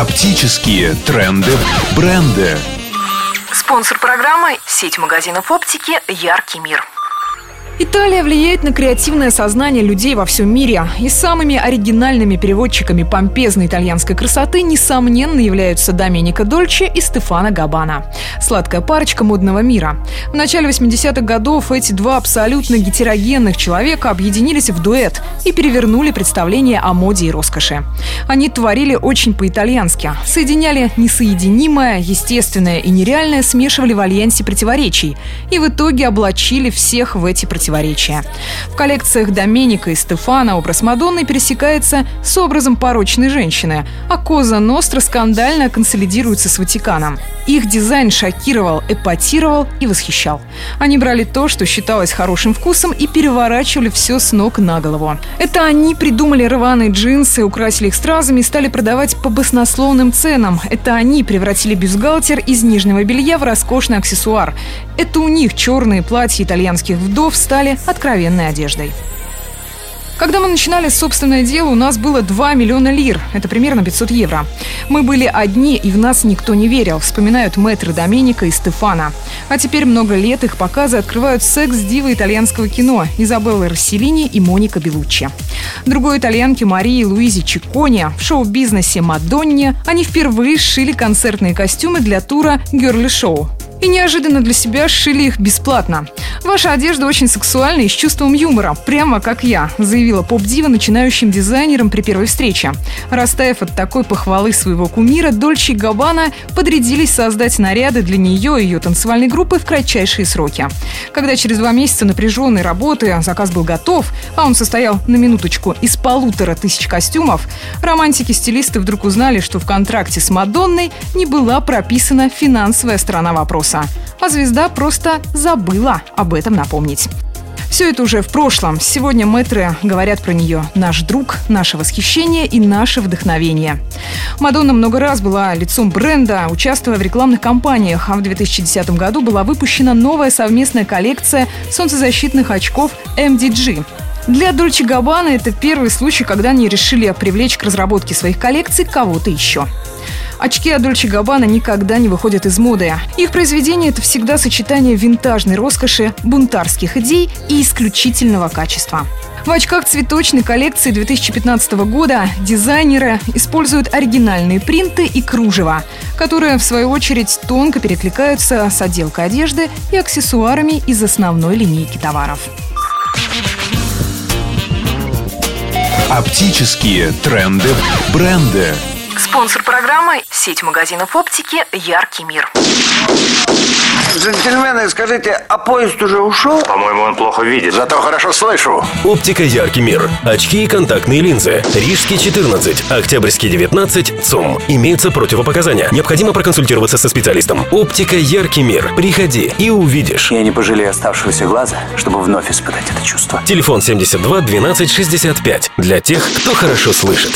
Оптические тренды, бренды. Спонсор программы – сеть магазинов оптики «Яркий мир». Италия влияет на креативное сознание людей во всем мире. И самыми оригинальными переводчиками помпезной итальянской красоты, несомненно, являются Доменико Дольче и Стефано Габана. Сладкая парочка модного мира. В начале 80-х годов эти два абсолютно гетерогенных человека объединились в дуэт и перевернули представление о моде и роскоши. Они творили очень по-итальянски. Соединяли несоединимое, естественное и нереальное, смешивали в альянсе противоречий. И в итоге облачили всех в эти противоречия противоречия. В коллекциях Доменика и Стефана образ Мадонны пересекается с образом порочной женщины, а Коза Ностра скандально консолидируется с Ватиканом. Их дизайн шокировал, эпатировал и восхищал. Они брали то, что считалось хорошим вкусом, и переворачивали все с ног на голову. Это они придумали рваные джинсы, украсили их стразами и стали продавать по баснословным ценам. Это они превратили бюстгальтер из нижнего белья в роскошный аксессуар. Это у них черные платья итальянских вдов стали стали откровенной одеждой. Когда мы начинали собственное дело, у нас было 2 миллиона лир. Это примерно 500 евро. Мы были одни, и в нас никто не верил, вспоминают мэтры Доменика и Стефана. А теперь много лет их показы открывают секс-дивы итальянского кино Изабелла Расселини и Моника Белуччи. Другой итальянке Марии Луизи Чикони в шоу-бизнесе Мадонне они впервые сшили концертные костюмы для тура «Герли Шоу». И неожиданно для себя сшили их бесплатно. Ваша одежда очень сексуальна и с чувством юмора, прямо как я, заявила поп-дива начинающим дизайнером при первой встрече. Растаяв от такой похвалы своего кумира, Дольче и Габбана подрядились создать наряды для нее и ее танцевальной группы в кратчайшие сроки. Когда через два месяца напряженной работы заказ был готов, а он состоял на минуточку из полутора тысяч костюмов, романтики-стилисты вдруг узнали, что в контракте с Мадонной не была прописана финансовая сторона вопроса. А звезда просто забыла об этом напомнить. Все это уже в прошлом. Сегодня мэтры говорят про нее. Наш друг, наше восхищение и наше вдохновение. Мадонна много раз была лицом бренда, участвуя в рекламных кампаниях, а в 2010 году была выпущена новая совместная коллекция солнцезащитных очков MDG. Для Дольче Габбана это первый случай, когда они решили привлечь к разработке своих коллекций кого-то еще. Очки Адольче Габбана никогда не выходят из моды. Их произведение – это всегда сочетание винтажной роскоши, бунтарских идей и исключительного качества. В очках цветочной коллекции 2015 года дизайнеры используют оригинальные принты и кружева, которые, в свою очередь, тонко перекликаются с отделкой одежды и аксессуарами из основной линейки товаров. Оптические тренды, бренды. Спонсор программы – сеть магазинов оптики «Яркий мир». Джентльмены, скажите, а поезд уже ушел? По-моему, он плохо видит. Зато хорошо слышу. Оптика «Яркий мир». Очки и контактные линзы. Рижский 14, Октябрьский 19, ЦУМ. Имеются противопоказания. Необходимо проконсультироваться со специалистом. Оптика «Яркий мир». Приходи и увидишь. Я не пожалею оставшегося глаза, чтобы вновь испытать это чувство. Телефон 72 12 65. Для тех, кто хорошо слышит.